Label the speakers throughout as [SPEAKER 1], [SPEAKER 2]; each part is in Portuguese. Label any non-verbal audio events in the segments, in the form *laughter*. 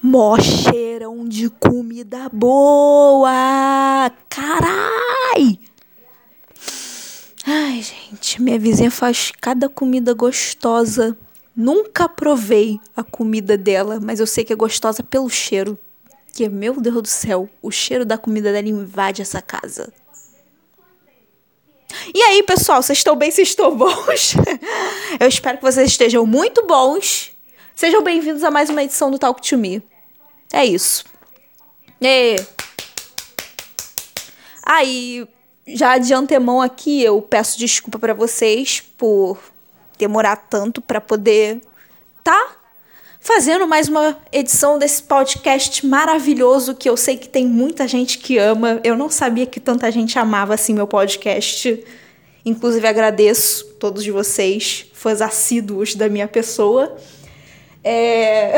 [SPEAKER 1] Mó cheirão de comida boa! Carai! Ai, gente, minha vizinha faz cada comida gostosa. Nunca provei a comida dela, mas eu sei que é gostosa pelo cheiro. Que, meu Deus do céu, o cheiro da comida dela invade essa casa. E aí, pessoal, vocês estão bem? Vocês estão bons? *laughs* Eu espero que vocês estejam muito bons. Sejam bem-vindos a mais uma edição do Talk to Me. É isso. E... Aí, já de antemão aqui, eu peço desculpa para vocês por demorar tanto para poder tá fazendo mais uma edição desse podcast maravilhoso que eu sei que tem muita gente que ama. Eu não sabia que tanta gente amava assim meu podcast. Inclusive agradeço todos vocês, fãs assíduos da minha pessoa. É...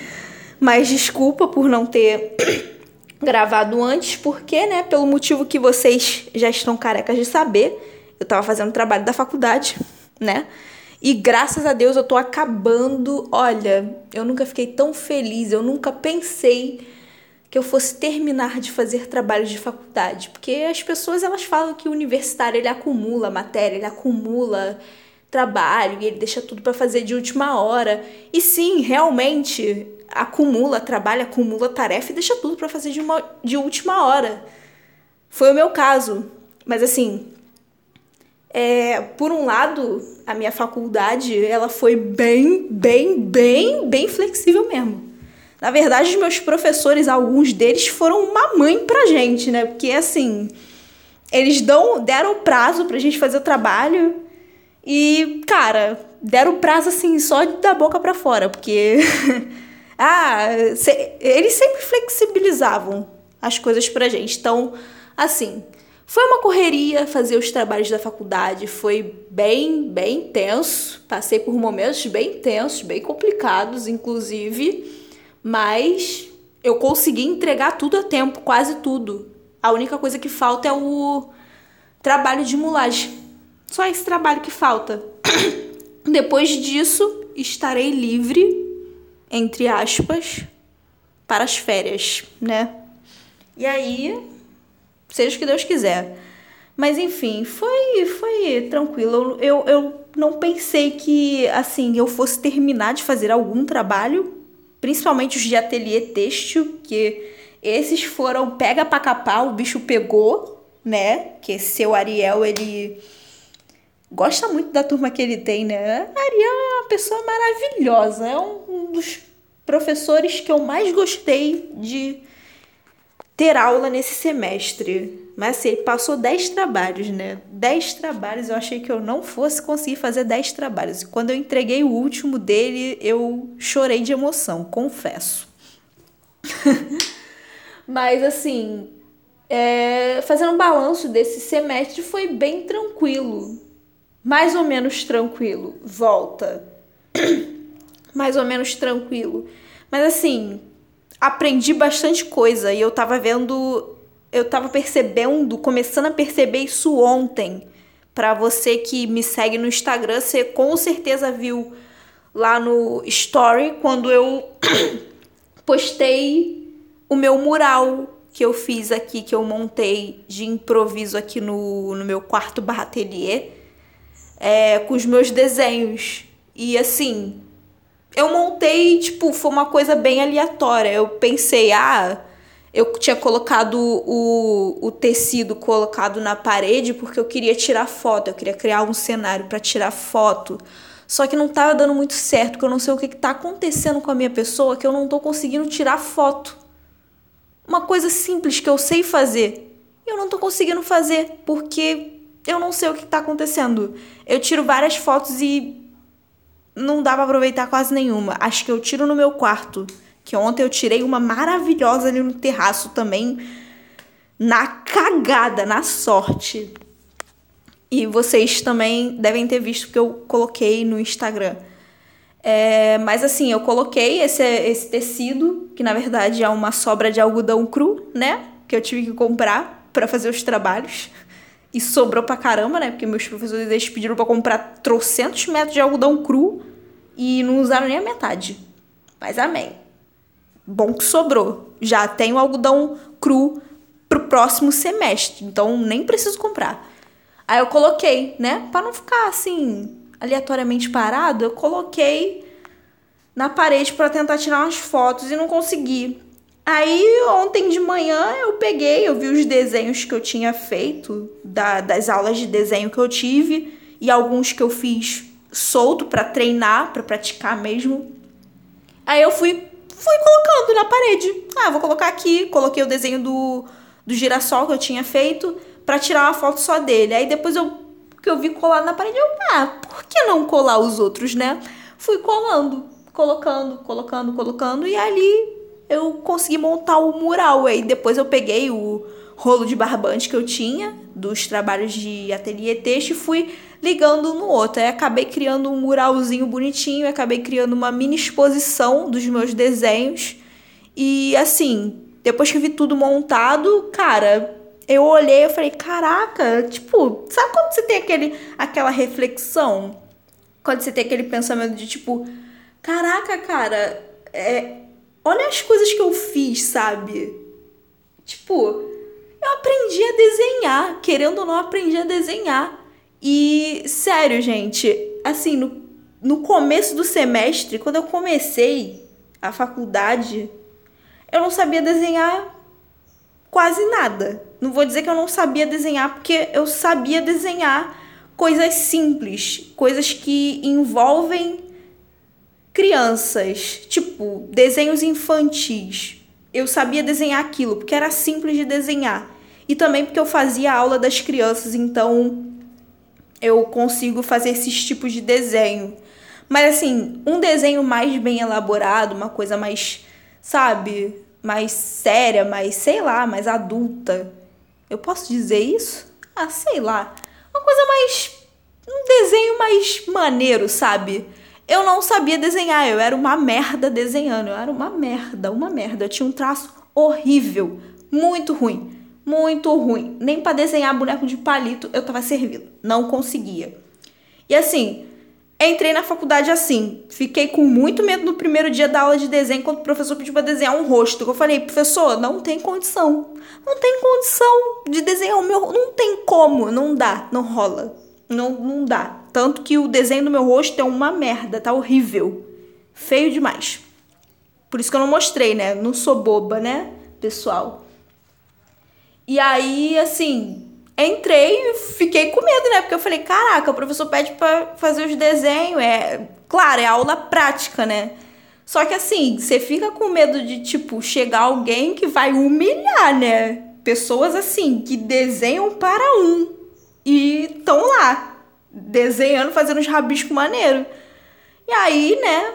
[SPEAKER 1] *laughs* Mas desculpa por não ter *coughs* gravado antes, porque, né, pelo motivo que vocês já estão carecas de saber, eu tava fazendo trabalho da faculdade, né? E graças a Deus eu tô acabando. Olha, eu nunca fiquei tão feliz, eu nunca pensei que eu fosse terminar de fazer trabalho de faculdade, porque as pessoas elas falam que o universitário ele acumula matéria, ele acumula trabalho e ele deixa tudo para fazer de última hora. E sim, realmente acumula trabalho, acumula tarefa e deixa tudo para fazer de, uma, de última hora. Foi o meu caso. Mas assim, é, por um lado, a minha faculdade, ela foi bem, bem, bem, bem flexível mesmo. Na verdade, os meus professores, alguns deles foram uma mãe pra gente, né? Porque assim, eles dão, deram prazo pra gente fazer o trabalho e, cara, deram prazo assim só da boca para fora, porque *laughs* ah, se, eles sempre flexibilizavam as coisas pra gente. Então, assim, foi uma correria fazer os trabalhos da faculdade, foi bem, bem tenso. Passei por momentos bem tensos, bem complicados, inclusive, mas eu consegui entregar tudo a tempo, quase tudo. A única coisa que falta é o trabalho de mulagem. Só esse trabalho que falta. *coughs* Depois disso, estarei livre, entre aspas, para as férias, né? E aí, seja o que Deus quiser. Mas enfim, foi, foi tranquilo. Eu, eu não pensei que assim eu fosse terminar de fazer algum trabalho, principalmente os de ateliê têxtil, que esses foram pega pra capar, o bicho pegou, né? Que seu Ariel, ele gosta muito da turma que ele tem, né? Ariel é uma pessoa maravilhosa, é um, um dos professores que eu mais gostei de ter aula nesse semestre. Mas assim, ele passou 10 trabalhos, né? 10 trabalhos, eu achei que eu não fosse conseguir fazer 10 trabalhos. E quando eu entreguei o último dele, eu chorei de emoção, confesso. *laughs* Mas assim, é, fazendo um balanço desse semestre foi bem tranquilo. Mais ou menos tranquilo. Volta. *clears throat* Mais ou menos tranquilo. Mas assim, aprendi bastante coisa e eu tava vendo, eu tava percebendo, começando a perceber isso ontem. Para você que me segue no Instagram, você com certeza viu lá no story quando eu *clears throat* postei o meu mural que eu fiz aqui, que eu montei de improviso aqui no, no meu quarto barra ateliê, é, com os meus desenhos. E assim, eu montei, tipo, foi uma coisa bem aleatória. Eu pensei, ah, eu tinha colocado o, o tecido colocado na parede porque eu queria tirar foto, eu queria criar um cenário para tirar foto. Só que não tava dando muito certo, porque eu não sei o que, que tá acontecendo com a minha pessoa, que eu não tô conseguindo tirar foto. Uma coisa simples que eu sei fazer, eu não tô conseguindo fazer, porque eu não sei o que tá acontecendo. Eu tiro várias fotos e não dá pra aproveitar quase nenhuma. Acho que eu tiro no meu quarto. Que ontem eu tirei uma maravilhosa ali no terraço também. Na cagada, na sorte. E vocês também devem ter visto que eu coloquei no Instagram. É, mas assim, eu coloquei esse, esse tecido, que na verdade é uma sobra de algodão cru, né? Que eu tive que comprar para fazer os trabalhos. E sobrou pra caramba, né? Porque meus professores eles pediram pra comprar trocentos metros de algodão cru e não usaram nem a metade. Mas amém. bom que sobrou. Já tenho algodão cru pro próximo semestre, então nem preciso comprar. Aí eu coloquei, né? Para não ficar assim aleatoriamente parado, eu coloquei na parede para tentar tirar umas fotos e não consegui. Aí ontem de manhã eu peguei, eu vi os desenhos que eu tinha feito da, das aulas de desenho que eu tive e alguns que eu fiz solto para treinar, para praticar mesmo. Aí eu fui fui colocando na parede. Ah, vou colocar aqui, coloquei o desenho do, do girassol que eu tinha feito para tirar uma foto só dele. Aí depois eu que eu vi colado na parede, eu, ah, por que não colar os outros, né? Fui colando, colocando, colocando, colocando e ali eu consegui montar o mural. Aí depois eu peguei o rolo de barbante que eu tinha dos trabalhos de ateliê texto e fui ligando no outro. Aí acabei criando um muralzinho bonitinho, acabei criando uma mini exposição dos meus desenhos. E assim, depois que vi tudo montado, cara, eu olhei e falei, caraca, tipo, sabe quando você tem aquele, aquela reflexão? Quando você tem aquele pensamento de tipo, caraca, cara, é, olha as coisas que eu fiz, sabe? Tipo, eu aprendi a desenhar, querendo ou não, aprendi a desenhar. E, sério, gente, assim, no, no começo do semestre, quando eu comecei a faculdade, eu não sabia desenhar quase nada. Não vou dizer que eu não sabia desenhar, porque eu sabia desenhar coisas simples, coisas que envolvem crianças, tipo desenhos infantis. Eu sabia desenhar aquilo, porque era simples de desenhar. E também porque eu fazia aula das crianças, então eu consigo fazer esses tipos de desenho. Mas assim, um desenho mais bem elaborado, uma coisa mais, sabe, mais séria, mais, sei lá, mais adulta. Eu posso dizer isso? Ah, sei lá. Uma coisa mais. Um desenho mais maneiro, sabe? Eu não sabia desenhar, eu era uma merda desenhando. Eu era uma merda, uma merda. Eu tinha um traço horrível, muito ruim. Muito ruim. Nem para desenhar boneco de palito eu tava servindo. Não conseguia. E assim, entrei na faculdade assim. Fiquei com muito medo no primeiro dia da aula de desenho, quando o professor pediu para desenhar um rosto. Eu falei, professor, não tem condição. Não tem condição de desenhar o meu. Não tem como. Não dá. Não rola. Não, não dá. Tanto que o desenho do meu rosto é uma merda. Tá horrível. Feio demais. Por isso que eu não mostrei, né? Não sou boba, né, pessoal? E aí, assim, entrei e fiquei com medo, né? Porque eu falei, caraca, o professor pede pra fazer os desenhos. É, claro, é aula prática, né? Só que assim, você fica com medo de, tipo, chegar alguém que vai humilhar, né? Pessoas assim, que desenham para um. E estão lá, desenhando, fazendo uns rabiscos maneiro. E aí, né,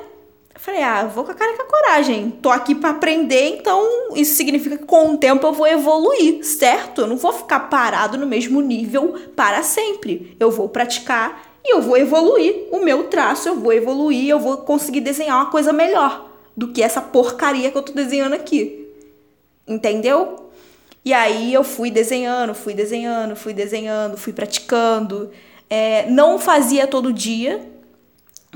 [SPEAKER 1] falei, ah, vou com a cara com a coragem. Tô aqui para aprender, então isso significa que com o tempo eu vou evoluir, certo? Eu não vou ficar parado no mesmo nível para sempre. Eu vou praticar e eu vou evoluir o meu traço, eu vou evoluir, eu vou conseguir desenhar uma coisa melhor do que essa porcaria que eu tô desenhando aqui. Entendeu? E aí eu fui desenhando, fui desenhando, fui desenhando, fui praticando. É, não fazia todo dia,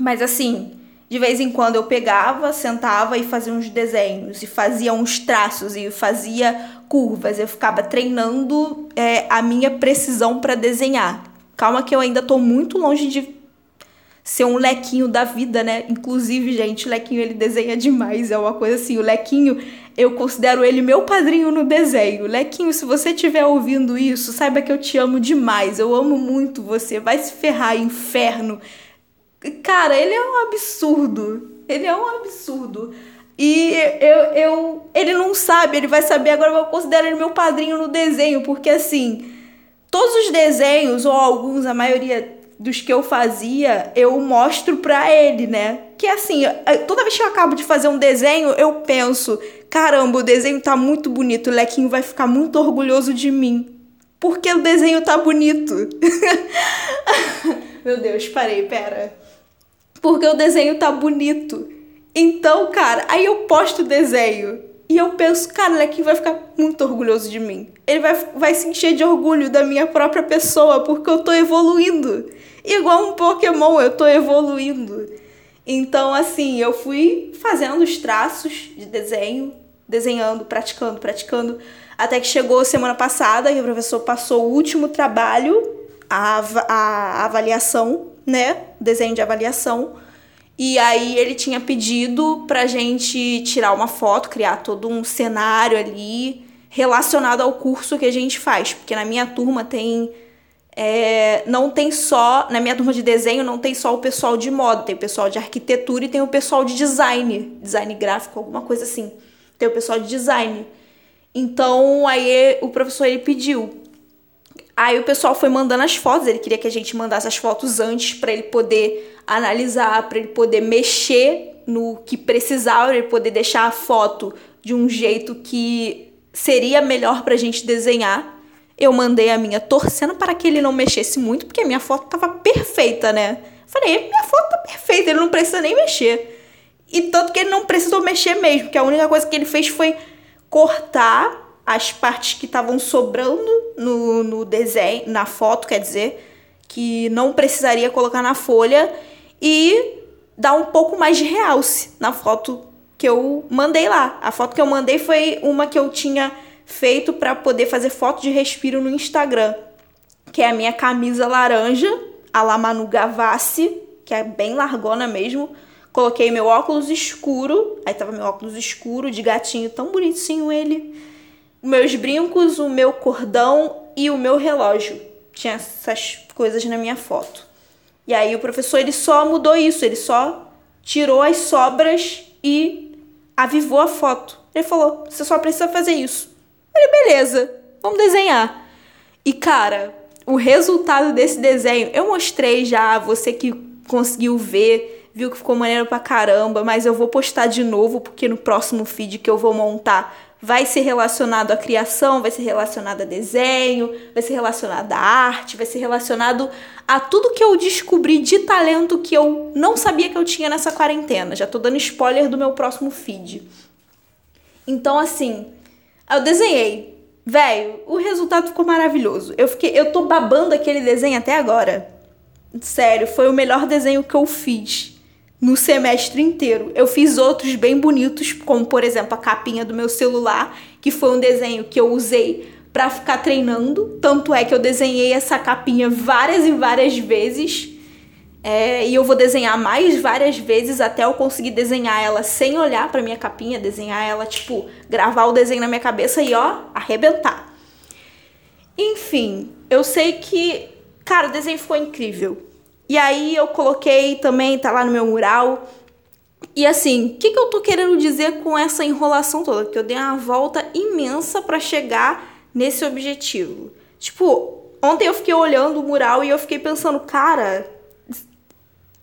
[SPEAKER 1] mas assim, de vez em quando eu pegava, sentava e fazia uns desenhos, e fazia uns traços, e fazia curvas. Eu ficava treinando é, a minha precisão para desenhar. Calma que eu ainda tô muito longe de ser um lequinho da vida, né? Inclusive, gente, o lequinho ele desenha demais, é uma coisa assim. O lequinho, eu considero ele meu padrinho no desenho. Lequinho, se você estiver ouvindo isso, saiba que eu te amo demais. Eu amo muito você. Vai se ferrar, inferno. Cara, ele é um absurdo. Ele é um absurdo. E eu, eu, ele não sabe, ele vai saber agora, eu considero ele meu padrinho no desenho, porque assim, todos os desenhos, ou alguns, a maioria dos que eu fazia, eu mostro pra ele, né? Que assim, toda vez que eu acabo de fazer um desenho, eu penso, caramba, o desenho tá muito bonito, o Lequinho vai ficar muito orgulhoso de mim. Porque o desenho tá bonito. *laughs* Meu Deus, parei, pera porque o desenho tá bonito. Então, cara, aí eu posto o desenho e eu penso, cara, o Lequinho vai ficar muito orgulhoso de mim. Ele vai, vai se encher de orgulho da minha própria pessoa porque eu tô evoluindo. Igual um Pokémon, eu tô evoluindo. Então, assim, eu fui fazendo os traços de desenho, desenhando, praticando, praticando, até que chegou semana passada e o professor passou o último trabalho, a, a avaliação, né? Desenho de avaliação. E aí ele tinha pedido pra gente tirar uma foto, criar todo um cenário ali relacionado ao curso que a gente faz. Porque na minha turma tem é, não tem só, na minha turma de desenho, não tem só o pessoal de moda, tem o pessoal de arquitetura e tem o pessoal de design, design gráfico, alguma coisa assim. Tem o pessoal de design. Então, aí o professor ele pediu. Aí o pessoal foi mandando as fotos, ele queria que a gente mandasse as fotos antes para ele poder analisar, para ele poder mexer no que precisava, ele poder deixar a foto de um jeito que seria melhor pra gente desenhar. Eu mandei a minha torcendo para que ele não mexesse muito, porque a minha foto tava perfeita, né? Falei, minha foto tá perfeita, ele não precisa nem mexer. E tanto que ele não precisou mexer mesmo, que a única coisa que ele fez foi cortar as partes que estavam sobrando no, no desenho, na foto, quer dizer, que não precisaria colocar na folha e dar um pouco mais de realce na foto que eu mandei lá. A foto que eu mandei foi uma que eu tinha feito para poder fazer foto de respiro no Instagram, que é a minha camisa laranja, a la Manu Gavassi, que é bem largona mesmo. Coloquei meu óculos escuro, aí tava meu óculos escuro de gatinho, tão bonitinho ele. Meus brincos, o meu cordão e o meu relógio. Tinha essas coisas na minha foto. E aí o professor ele só mudou isso, ele só tirou as sobras e avivou a foto. Ele falou: "Você só precisa fazer isso". Falei, beleza, vamos desenhar. E cara, o resultado desse desenho, eu mostrei já, você que conseguiu ver, viu que ficou maneiro pra caramba, mas eu vou postar de novo, porque no próximo feed que eu vou montar vai ser relacionado à criação, vai ser relacionado a desenho, vai ser relacionado à arte, vai ser relacionado a tudo que eu descobri de talento que eu não sabia que eu tinha nessa quarentena. Já tô dando spoiler do meu próximo feed. Então, assim, eu desenhei. Velho, o resultado ficou maravilhoso. Eu fiquei, eu tô babando aquele desenho até agora. Sério, foi o melhor desenho que eu fiz no semestre inteiro. Eu fiz outros bem bonitos, como por exemplo a capinha do meu celular, que foi um desenho que eu usei para ficar treinando. Tanto é que eu desenhei essa capinha várias e várias vezes. É, e eu vou desenhar mais várias vezes até eu conseguir desenhar ela sem olhar para minha capinha, desenhar ela, tipo, gravar o desenho na minha cabeça e ó, arrebentar. Enfim, eu sei que, cara, o desenho ficou incrível. E aí eu coloquei também, tá lá no meu mural. E assim, o que, que eu tô querendo dizer com essa enrolação toda? Que eu dei uma volta imensa para chegar nesse objetivo. Tipo, ontem eu fiquei olhando o mural e eu fiquei pensando, cara,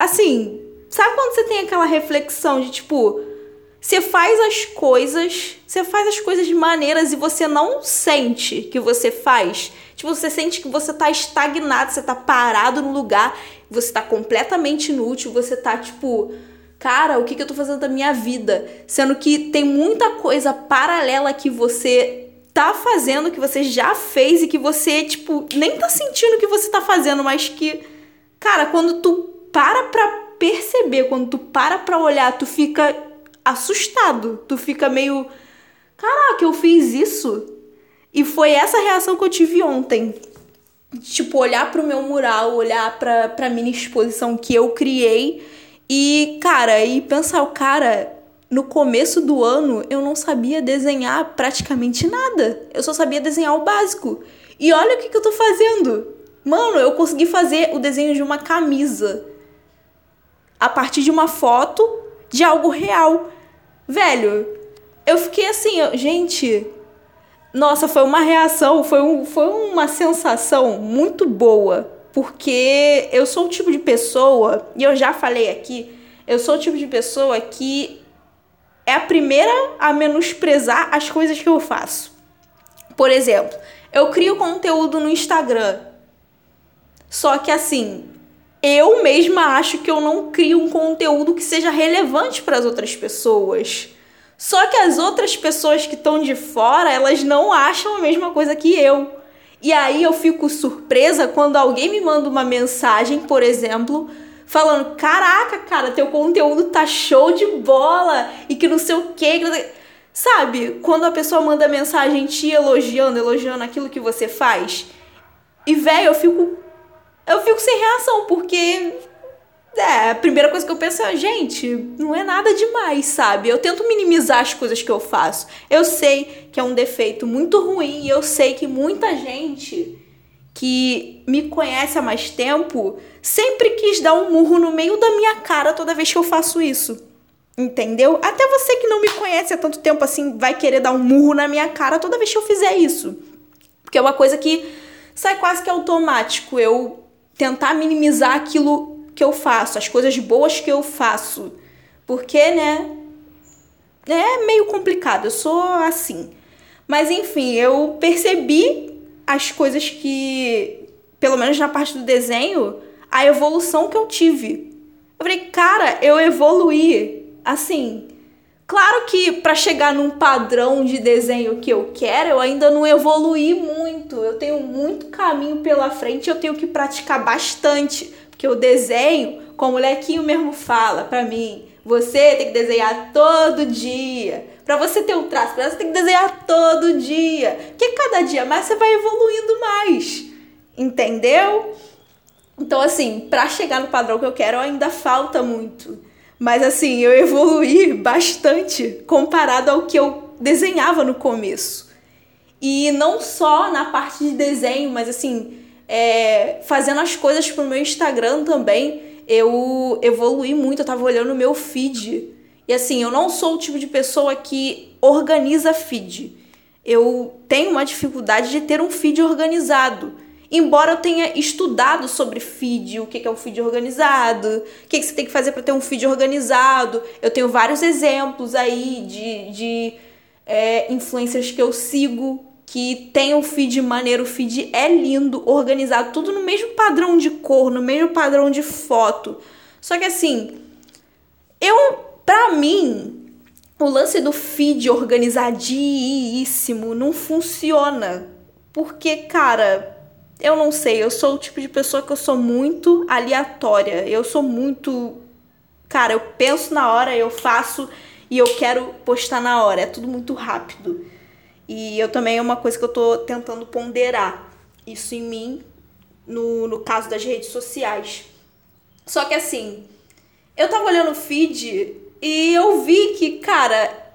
[SPEAKER 1] Assim, sabe quando você tem aquela reflexão de tipo, você faz as coisas, você faz as coisas de maneiras e você não sente que você faz. Tipo, você sente que você tá estagnado, você tá parado no lugar, você tá completamente inútil, você tá tipo, cara, o que, que eu tô fazendo da minha vida? Sendo que tem muita coisa paralela que você tá fazendo, que você já fez e que você, tipo, nem tá sentindo que você tá fazendo, mas que, cara, quando tu para pra perceber, quando tu para pra olhar, tu fica assustado. Tu fica meio. Caraca, eu fiz isso? E foi essa reação que eu tive ontem. Tipo, olhar pro meu mural, olhar pra, pra mini exposição que eu criei e, cara, e pensar, cara, no começo do ano eu não sabia desenhar praticamente nada. Eu só sabia desenhar o básico. E olha o que, que eu tô fazendo. Mano, eu consegui fazer o desenho de uma camisa a partir de uma foto de algo real. Velho, eu fiquei assim, gente. Nossa, foi uma reação, foi, um, foi uma sensação muito boa. Porque eu sou o tipo de pessoa, e eu já falei aqui, eu sou o tipo de pessoa que é a primeira a menosprezar as coisas que eu faço. Por exemplo, eu crio conteúdo no Instagram. Só que assim, eu mesma acho que eu não crio um conteúdo que seja relevante para as outras pessoas. Só que as outras pessoas que estão de fora, elas não acham a mesma coisa que eu. E aí eu fico surpresa quando alguém me manda uma mensagem, por exemplo, falando: caraca, cara, teu conteúdo tá show de bola e que não sei o quê. Sabe, quando a pessoa manda mensagem te elogiando, elogiando aquilo que você faz. E, velho, eu fico. Eu fico sem reação, porque. É, a primeira coisa que eu penso é, gente, não é nada demais, sabe? Eu tento minimizar as coisas que eu faço. Eu sei que é um defeito muito ruim e eu sei que muita gente que me conhece há mais tempo sempre quis dar um murro no meio da minha cara toda vez que eu faço isso. Entendeu? Até você que não me conhece há tanto tempo assim vai querer dar um murro na minha cara toda vez que eu fizer isso. Porque é uma coisa que sai quase que automático eu tentar minimizar aquilo que eu faço, as coisas boas que eu faço. Porque, né? É meio complicado, eu sou assim. Mas enfim, eu percebi as coisas que, pelo menos na parte do desenho, a evolução que eu tive. Eu falei, cara, eu evoluí assim, claro que para chegar num padrão de desenho que eu quero, eu ainda não evoluí muito. Eu tenho muito caminho pela frente, eu tenho que praticar bastante, porque o desenho, como o molequinho mesmo fala para mim, você tem que desenhar todo dia. Para você ter um traço, você tem que desenhar todo dia. Porque cada dia mais você vai evoluindo mais. Entendeu? Então, assim, para chegar no padrão que eu quero, ainda falta muito. Mas assim, eu evoluí *laughs* bastante comparado ao que eu desenhava no começo. E não só na parte de desenho, mas assim, é, fazendo as coisas pro meu Instagram também, eu evolui muito. Eu tava olhando o meu feed. E assim, eu não sou o tipo de pessoa que organiza feed. Eu tenho uma dificuldade de ter um feed organizado. Embora eu tenha estudado sobre feed, o que é um feed organizado, o que você tem que fazer para ter um feed organizado. Eu tenho vários exemplos aí de, de é, influencers que eu sigo que tem um feed maneiro, o feed é lindo, organizado, tudo no mesmo padrão de cor, no mesmo padrão de foto. Só que assim, eu, pra mim, o lance do feed organizadíssimo não funciona. Porque, cara, eu não sei, eu sou o tipo de pessoa que eu sou muito aleatória. Eu sou muito. Cara, eu penso na hora, eu faço e eu quero postar na hora. É tudo muito rápido. E eu também é uma coisa que eu tô tentando ponderar isso em mim, no, no caso das redes sociais. Só que assim, eu tava olhando o feed e eu vi que, cara,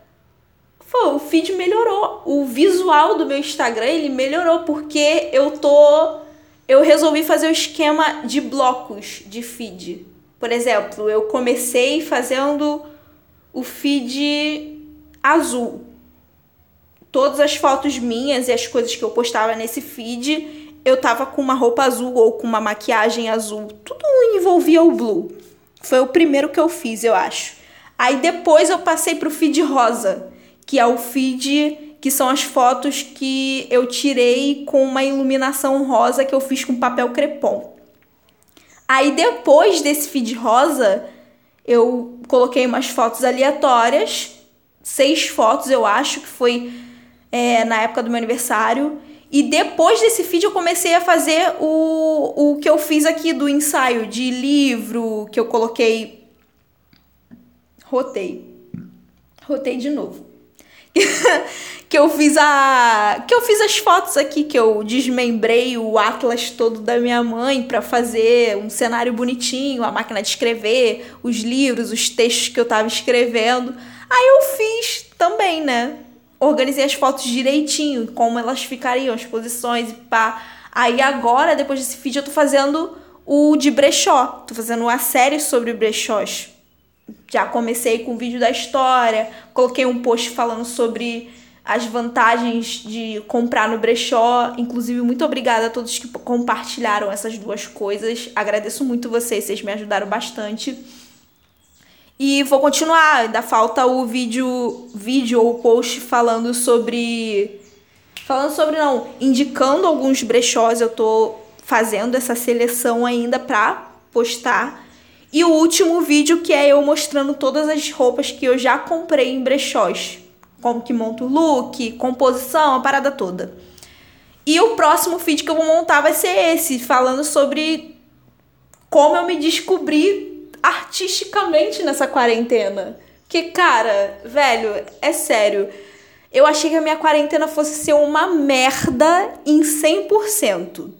[SPEAKER 1] Pô, o feed melhorou. O visual do meu Instagram, ele melhorou porque eu tô eu resolvi fazer o esquema de blocos de feed. Por exemplo, eu comecei fazendo o feed azul. Todas as fotos minhas e as coisas que eu postava nesse feed, eu tava com uma roupa azul ou com uma maquiagem azul. Tudo envolvia o blue. Foi o primeiro que eu fiz, eu acho. Aí depois eu passei pro feed rosa que é o feed que são as fotos que eu tirei com uma iluminação rosa que eu fiz com papel crepom. Aí depois desse feed rosa, eu coloquei umas fotos aleatórias, seis fotos eu acho que foi é, na época do meu aniversário. E depois desse feed eu comecei a fazer o, o que eu fiz aqui do ensaio de livro, que eu coloquei. Rotei. Rotei de novo. *laughs* que eu fiz a que eu fiz as fotos aqui que eu desmembrei o atlas todo da minha mãe para fazer um cenário bonitinho, a máquina de escrever, os livros, os textos que eu tava escrevendo. Aí eu fiz também, né? Organizei as fotos direitinho, como elas ficariam, as posições e pá. Aí agora, depois desse vídeo, eu tô fazendo o de brechó. Tô fazendo uma série sobre brechós já comecei com o vídeo da história, coloquei um post falando sobre as vantagens de comprar no brechó. Inclusive, muito obrigada a todos que compartilharam essas duas coisas. Agradeço muito vocês, vocês me ajudaram bastante. E vou continuar, ainda falta o vídeo, vídeo ou post falando sobre falando sobre não, indicando alguns brechós, eu tô fazendo essa seleção ainda para postar e o último vídeo que é eu mostrando todas as roupas que eu já comprei em brechós. Como que monto o look, composição, a parada toda. E o próximo vídeo que eu vou montar vai ser esse, falando sobre como eu me descobri artisticamente nessa quarentena. Que, cara, velho, é sério. Eu achei que a minha quarentena fosse ser uma merda em 100%.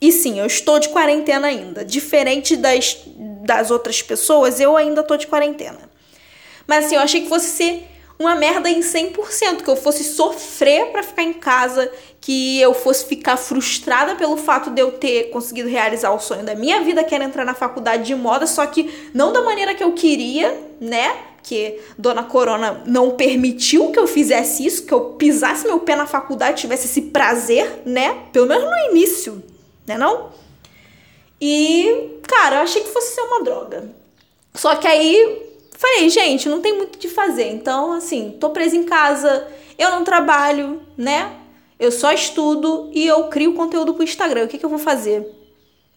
[SPEAKER 1] E sim, eu estou de quarentena ainda. Diferente das, das outras pessoas, eu ainda estou de quarentena. Mas assim, eu achei que fosse ser uma merda em 100%, que eu fosse sofrer para ficar em casa, que eu fosse ficar frustrada pelo fato de eu ter conseguido realizar o sonho da minha vida, que era entrar na faculdade de moda, só que não da maneira que eu queria, né? Que Dona Corona não permitiu que eu fizesse isso, que eu pisasse meu pé na faculdade, tivesse esse prazer, né? Pelo menos no início, né não? E, cara, eu achei que fosse ser uma droga. Só que aí falei, gente, não tem muito o que fazer. Então, assim, tô presa em casa, eu não trabalho, né? Eu só estudo e eu crio conteúdo pro Instagram. O que, que eu vou fazer?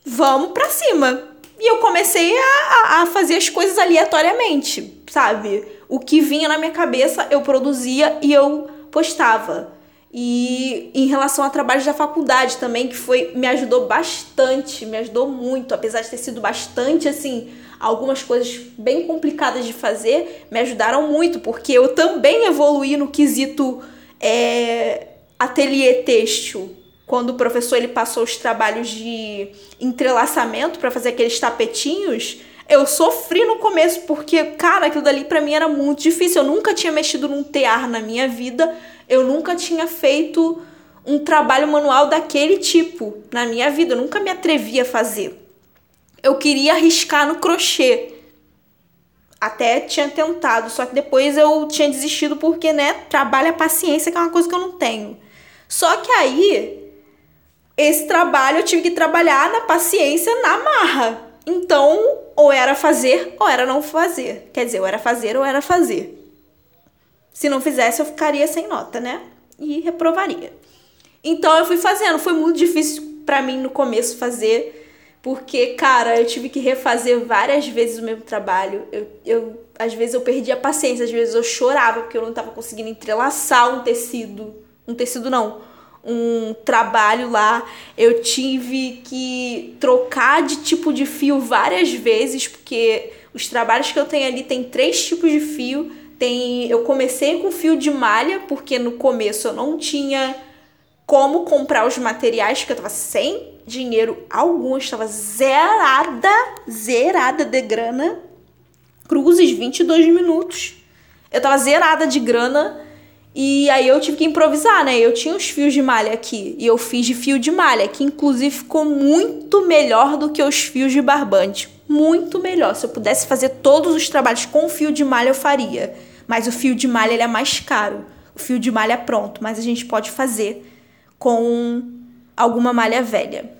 [SPEAKER 1] Vamos pra cima. E eu comecei a, a fazer as coisas aleatoriamente, sabe? O que vinha na minha cabeça eu produzia e eu postava. E em relação a trabalhos da faculdade também, que foi me ajudou bastante, me ajudou muito, apesar de ter sido bastante assim, algumas coisas bem complicadas de fazer, me ajudaram muito, porque eu também evoluí no quesito é, ateliê têxtil. Quando o professor ele passou os trabalhos de entrelaçamento para fazer aqueles tapetinhos, eu sofri no começo, porque, cara, aquilo dali para mim era muito difícil. Eu nunca tinha mexido num tear na minha vida eu nunca tinha feito um trabalho manual daquele tipo na minha vida, eu nunca me atrevi a fazer. Eu queria arriscar no crochê. Até tinha tentado, só que depois eu tinha desistido porque, né, trabalho a paciência, que é uma coisa que eu não tenho. Só que aí, esse trabalho eu tive que trabalhar na paciência, na marra. Então, ou era fazer ou era não fazer. Quer dizer, ou era fazer ou era fazer. Se não fizesse, eu ficaria sem nota, né? E reprovaria. Então eu fui fazendo. Foi muito difícil para mim no começo fazer, porque, cara, eu tive que refazer várias vezes o mesmo trabalho. Eu, eu às vezes eu perdia a paciência, às vezes eu chorava porque eu não estava conseguindo entrelaçar um tecido. Um tecido não, um trabalho lá. Eu tive que trocar de tipo de fio várias vezes, porque os trabalhos que eu tenho ali tem três tipos de fio tem, eu comecei com fio de malha, porque no começo eu não tinha como comprar os materiais, porque eu tava sem dinheiro algum, estava zerada, zerada de grana. Cruzes, 22 minutos. Eu tava zerada de grana e aí eu tive que improvisar, né? Eu tinha os fios de malha aqui e eu fiz de fio de malha, que inclusive ficou muito melhor do que os fios de barbante. Muito melhor. Se eu pudesse fazer todos os trabalhos com fio de malha, eu faria. Mas o fio de malha ele é mais caro. O fio de malha é pronto, mas a gente pode fazer com alguma malha velha.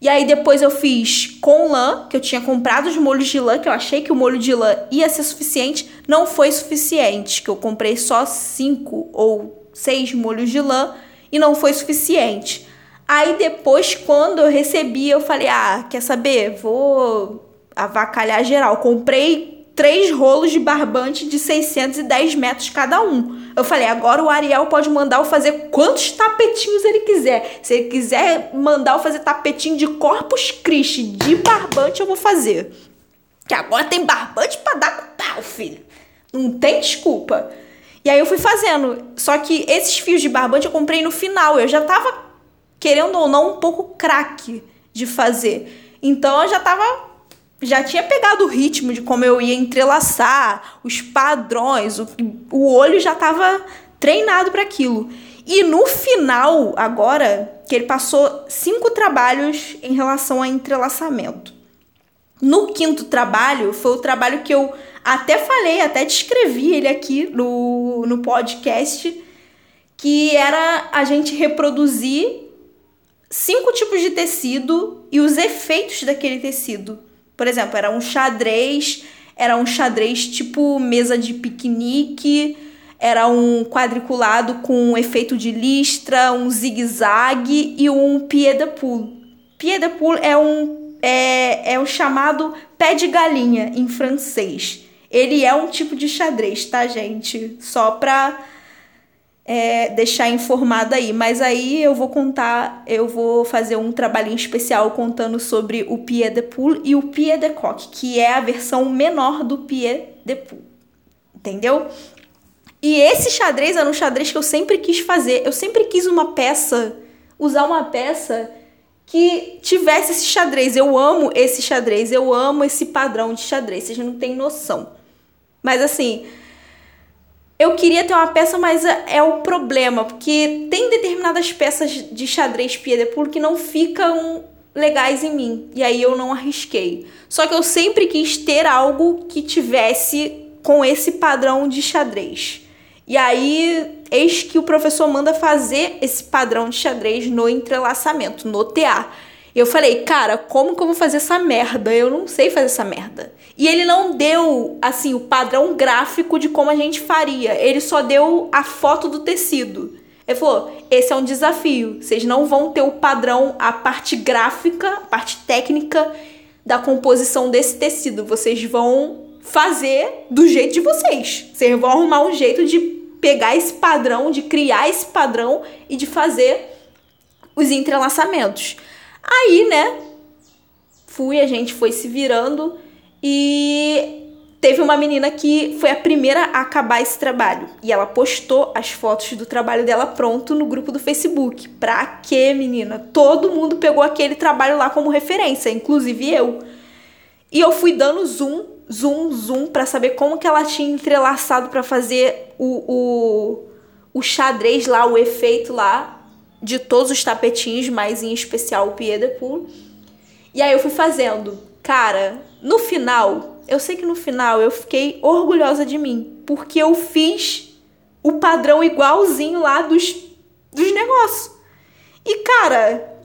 [SPEAKER 1] E aí depois eu fiz com lã, que eu tinha comprado os molhos de lã, que eu achei que o molho de lã ia ser suficiente. Não foi suficiente, que eu comprei só cinco ou seis molhos de lã e não foi suficiente. Aí depois, quando eu recebi, eu falei: ah, quer saber? Vou avacalhar geral. Comprei três rolos de barbante de 610 metros cada um. Eu falei, agora o Ariel pode mandar eu fazer quantos tapetinhos ele quiser. Se ele quiser mandar eu fazer tapetinho de Corpus Christi, de barbante, eu vou fazer. Que agora tem barbante para dar com pau, filho. Não tem desculpa. E aí eu fui fazendo. Só que esses fios de barbante eu comprei no final. Eu já tava, querendo ou não, um pouco craque de fazer. Então eu já tava já tinha pegado o ritmo de como eu ia entrelaçar, os padrões, o, o olho já estava treinado para aquilo. E no final, agora, que ele passou cinco trabalhos em relação a entrelaçamento. No quinto trabalho, foi o trabalho que eu até falei, até descrevi ele aqui no, no podcast, que era a gente reproduzir cinco tipos de tecido e os efeitos daquele tecido. Por exemplo, era um xadrez, era um xadrez tipo mesa de piquenique, era um quadriculado com um efeito de listra, um zigue-zague e um pied de poule. Pied de poule é um é, é o chamado pé de galinha em francês. Ele é um tipo de xadrez, tá, gente? Só pra é, deixar informada aí. Mas aí eu vou contar, eu vou fazer um trabalhinho especial contando sobre o Pied de Poule e o Pied de Coque, que é a versão menor do Pied de Poule. Entendeu? E esse xadrez era um xadrez que eu sempre quis fazer. Eu sempre quis uma peça, usar uma peça que tivesse esse xadrez. Eu amo esse xadrez, eu amo esse padrão de xadrez, vocês não têm noção. Mas assim, eu queria ter uma peça, mas é, é o problema, porque tem determinadas peças de xadrez pied de que não ficam legais em mim. E aí eu não arrisquei. Só que eu sempre quis ter algo que tivesse com esse padrão de xadrez. E aí, eis que o professor manda fazer esse padrão de xadrez no entrelaçamento, no TA. Eu falei, cara, como que eu vou fazer essa merda? Eu não sei fazer essa merda. E ele não deu, assim, o padrão gráfico de como a gente faria. Ele só deu a foto do tecido. Ele falou: esse é um desafio. Vocês não vão ter o padrão, a parte gráfica, a parte técnica da composição desse tecido. Vocês vão fazer do jeito de vocês. Vocês vão arrumar um jeito de pegar esse padrão, de criar esse padrão e de fazer os entrelaçamentos. Aí, né, fui, a gente foi se virando e teve uma menina que foi a primeira a acabar esse trabalho. E ela postou as fotos do trabalho dela pronto no grupo do Facebook. Pra quê, menina? Todo mundo pegou aquele trabalho lá como referência, inclusive eu. E eu fui dando zoom zoom, zoom para saber como que ela tinha entrelaçado para fazer o, o, o xadrez lá, o efeito lá de todos os tapetinhos, mas em especial o Pied de Poule. E aí eu fui fazendo. Cara, no final, eu sei que no final eu fiquei orgulhosa de mim, porque eu fiz o padrão igualzinho lá dos, dos negócios. E cara,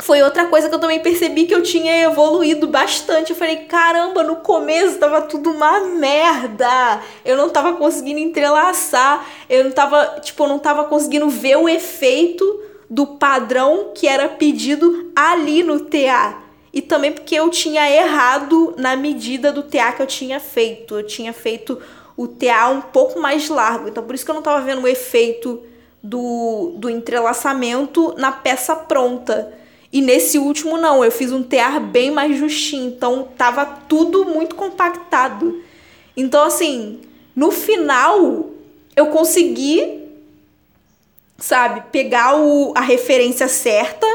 [SPEAKER 1] foi outra coisa que eu também percebi que eu tinha evoluído bastante. Eu falei, caramba, no começo tava tudo uma merda. Eu não tava conseguindo entrelaçar. Eu não tava, tipo, eu não tava conseguindo ver o efeito do padrão que era pedido ali no TA. E também porque eu tinha errado na medida do TA que eu tinha feito. Eu tinha feito o TA um pouco mais largo. Então por isso que eu não tava vendo o efeito do, do entrelaçamento na peça pronta. E nesse último não, eu fiz um tear bem mais justinho, então tava tudo muito compactado. Então assim, no final eu consegui, sabe, pegar o, a referência certa,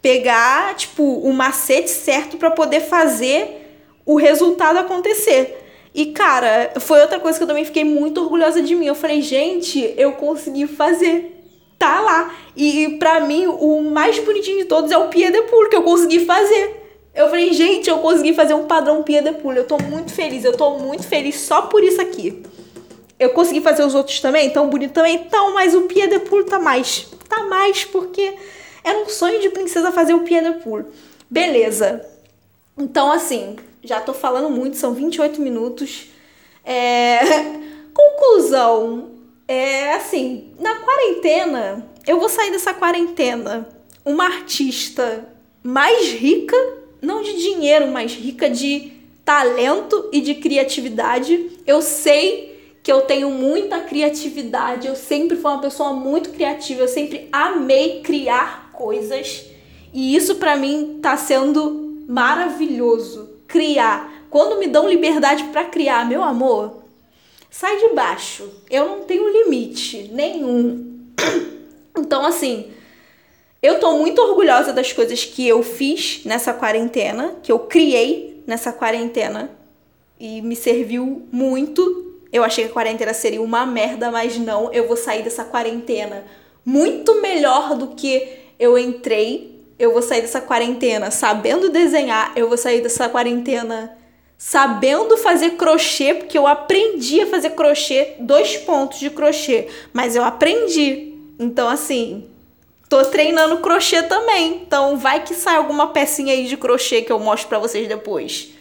[SPEAKER 1] pegar tipo o macete certo para poder fazer o resultado acontecer. E cara, foi outra coisa que eu também fiquei muito orgulhosa de mim. Eu falei, gente, eu consegui fazer tá lá. E para mim, o mais bonitinho de todos é o Pied de que eu consegui fazer. Eu falei, gente, eu consegui fazer um padrão Pied de. Eu tô muito feliz, eu tô muito feliz só por isso aqui. Eu consegui fazer os outros também, tão bonito também, então, mas o Pied de tá mais. Tá mais, porque era um sonho de princesa fazer o Pied de. Beleza. Então, assim, já tô falando muito, são 28 minutos. É... *laughs* Conclusão é assim, na quarentena, eu vou sair dessa quarentena uma artista mais rica, não de dinheiro, mas rica de talento e de criatividade. Eu sei que eu tenho muita criatividade, eu sempre fui uma pessoa muito criativa, eu sempre amei criar coisas. E isso para mim tá sendo maravilhoso, criar. Quando me dão liberdade para criar, meu amor, sai de baixo. Eu não tenho limite nenhum. *coughs* Então, assim, eu tô muito orgulhosa das coisas que eu fiz nessa quarentena, que eu criei nessa quarentena e me serviu muito. Eu achei que a quarentena seria uma merda, mas não, eu vou sair dessa quarentena muito melhor do que eu entrei. Eu vou sair dessa quarentena sabendo desenhar, eu vou sair dessa quarentena sabendo fazer crochê, porque eu aprendi a fazer crochê, dois pontos de crochê, mas eu aprendi. Então, assim, tô treinando crochê também. Então, vai que sai alguma pecinha aí de crochê que eu mostro para vocês depois.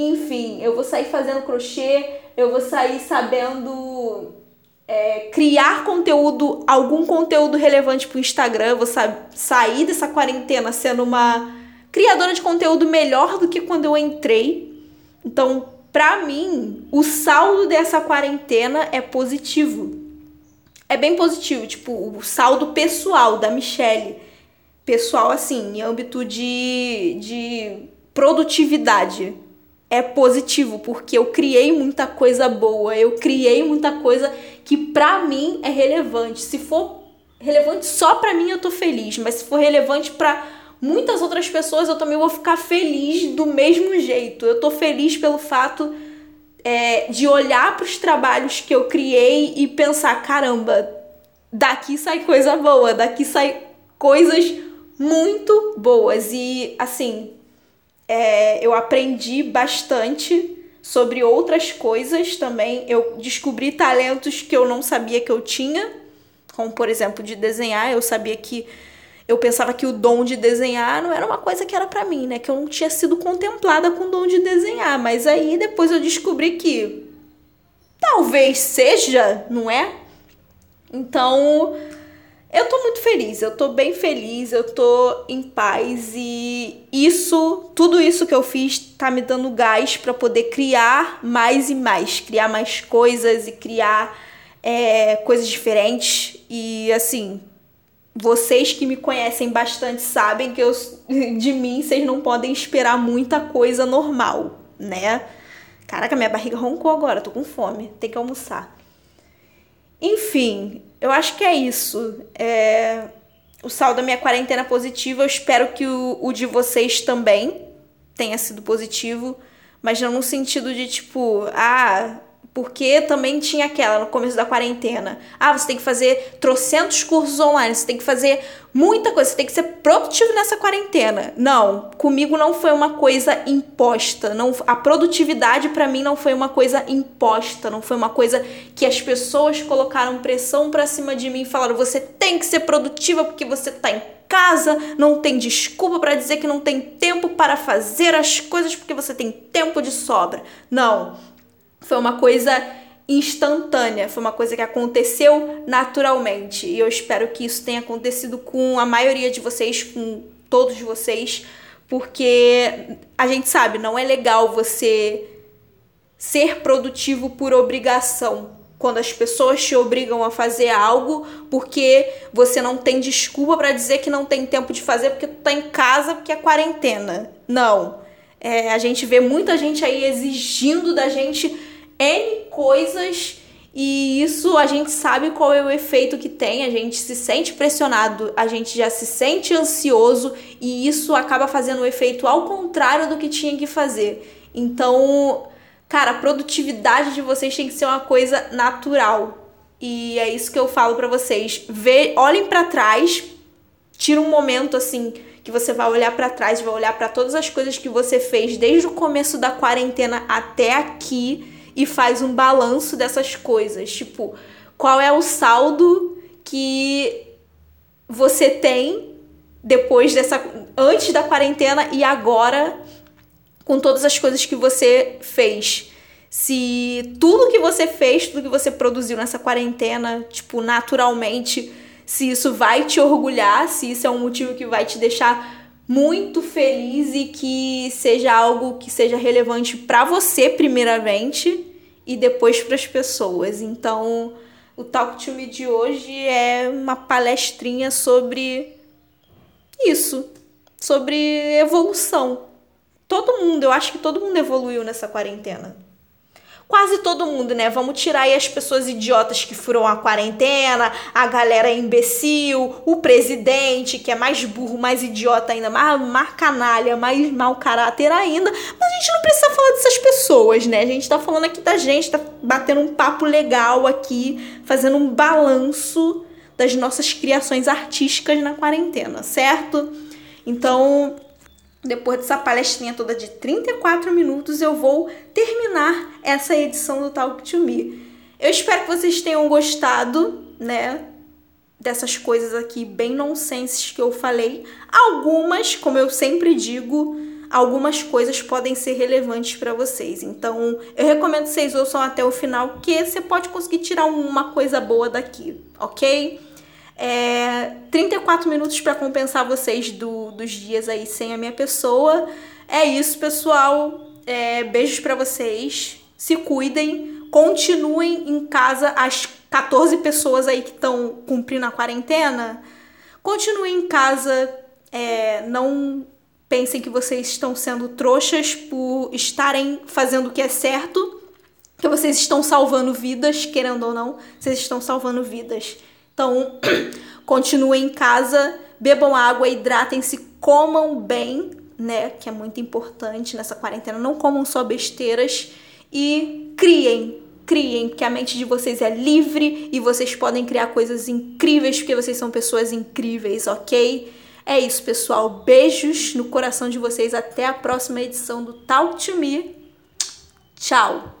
[SPEAKER 1] Enfim, eu vou sair fazendo crochê, eu vou sair sabendo é, criar conteúdo, algum conteúdo relevante pro Instagram, vou sa sair dessa quarentena sendo uma criadora de conteúdo melhor do que quando eu entrei. Então, para mim, o saldo dessa quarentena é positivo. é bem positivo, tipo, o saldo pessoal da Michelle. Pessoal, assim, em âmbito de, de produtividade. É positivo, porque eu criei muita coisa boa, eu criei muita coisa que pra mim é relevante. Se for relevante só pra mim, eu tô feliz, mas se for relevante pra muitas outras pessoas, eu também vou ficar feliz do mesmo jeito. Eu tô feliz pelo fato é, de olhar para os trabalhos que eu criei e pensar: caramba, daqui sai coisa boa, daqui sai coisas muito boas. E assim, é, eu aprendi bastante sobre outras coisas também. Eu descobri talentos que eu não sabia que eu tinha, como por exemplo de desenhar. Eu sabia que eu pensava que o dom de desenhar não era uma coisa que era para mim, né? Que eu não tinha sido contemplada com o dom de desenhar. Mas aí depois eu descobri que talvez seja, não é? Então, eu tô muito feliz, eu tô bem feliz, eu tô em paz e isso, tudo isso que eu fiz tá me dando gás para poder criar mais e mais, criar mais coisas e criar é, coisas diferentes. E assim, vocês que me conhecem bastante sabem que eu, *laughs* de mim vocês não podem esperar muita coisa normal, né? Caraca, minha barriga roncou agora, tô com fome, tem que almoçar. Enfim, eu acho que é isso. É... O saldo da minha quarentena positiva, eu espero que o, o de vocês também tenha sido positivo, mas não no sentido de tipo, ah, porque também tinha aquela no começo da quarentena. Ah, você tem que fazer trocentos cursos online, você tem que fazer muita coisa, você tem que ser produtivo nessa quarentena. Não, comigo não foi uma coisa imposta. Não, a produtividade para mim não foi uma coisa imposta, não foi uma coisa que as pessoas colocaram pressão para cima de mim e falaram: "Você tem que ser produtiva porque você tá em casa, não tem desculpa para dizer que não tem tempo para fazer as coisas porque você tem tempo de sobra". Não foi uma coisa instantânea, foi uma coisa que aconteceu naturalmente. E eu espero que isso tenha acontecido com a maioria de vocês, com todos vocês, porque a gente sabe, não é legal você ser produtivo por obrigação. Quando as pessoas te obrigam a fazer algo porque você não tem desculpa para dizer que não tem tempo de fazer porque tu tá em casa porque é quarentena. Não. É, a gente vê muita gente aí exigindo da gente N coisas e isso a gente sabe qual é o efeito que tem, a gente se sente pressionado, a gente já se sente ansioso e isso acaba fazendo o efeito ao contrário do que tinha que fazer. Então, cara, a produtividade de vocês tem que ser uma coisa natural. E é isso que eu falo para vocês. Vê, olhem para trás, tira um momento assim que você vai olhar para trás, vai olhar para todas as coisas que você fez desde o começo da quarentena até aqui e faz um balanço dessas coisas. Tipo, qual é o saldo que você tem depois dessa. antes da quarentena e agora com todas as coisas que você fez. Se tudo que você fez, tudo que você produziu nessa quarentena, tipo, naturalmente, se isso vai te orgulhar, se isso é um motivo que vai te deixar muito feliz e que seja algo que seja relevante para você primeiramente e depois para as pessoas. Então, o Talk to Me de hoje é uma palestrinha sobre isso, sobre evolução. Todo mundo, eu acho que todo mundo evoluiu nessa quarentena quase todo mundo, né? Vamos tirar aí as pessoas idiotas que furam a quarentena, a galera imbecil, o presidente, que é mais burro, mais idiota ainda, mais, mais canalha, mais mau caráter ainda. Mas a gente não precisa falar dessas pessoas, né? A gente tá falando aqui da gente, tá batendo um papo legal aqui, fazendo um balanço das nossas criações artísticas na quarentena, certo? Então, depois dessa palestrinha toda de 34 minutos, eu vou terminar essa edição do Talk to Me. Eu espero que vocês tenham gostado, né? Dessas coisas aqui bem nonsenses que eu falei. Algumas, como eu sempre digo, algumas coisas podem ser relevantes para vocês. Então, eu recomendo que vocês ouçam até o final, porque você pode conseguir tirar uma coisa boa daqui, ok? É, 34 minutos para compensar vocês do, dos dias aí sem a minha pessoa. É isso, pessoal. É, beijos para vocês. Se cuidem. Continuem em casa as 14 pessoas aí que estão cumprindo a quarentena, continuem em casa, é, não pensem que vocês estão sendo trouxas por estarem fazendo o que é certo, que vocês estão salvando vidas, querendo ou não, vocês estão salvando vidas. Então, *clears throat* continuem em casa, bebam água, hidratem-se, comam bem, né? Que é muito importante nessa quarentena. Não comam só besteiras e criem, criem, porque a mente de vocês é livre e vocês podem criar coisas incríveis porque vocês são pessoas incríveis, ok? É isso, pessoal. Beijos no coração de vocês. Até a próxima edição do Talk to Me. Tchau!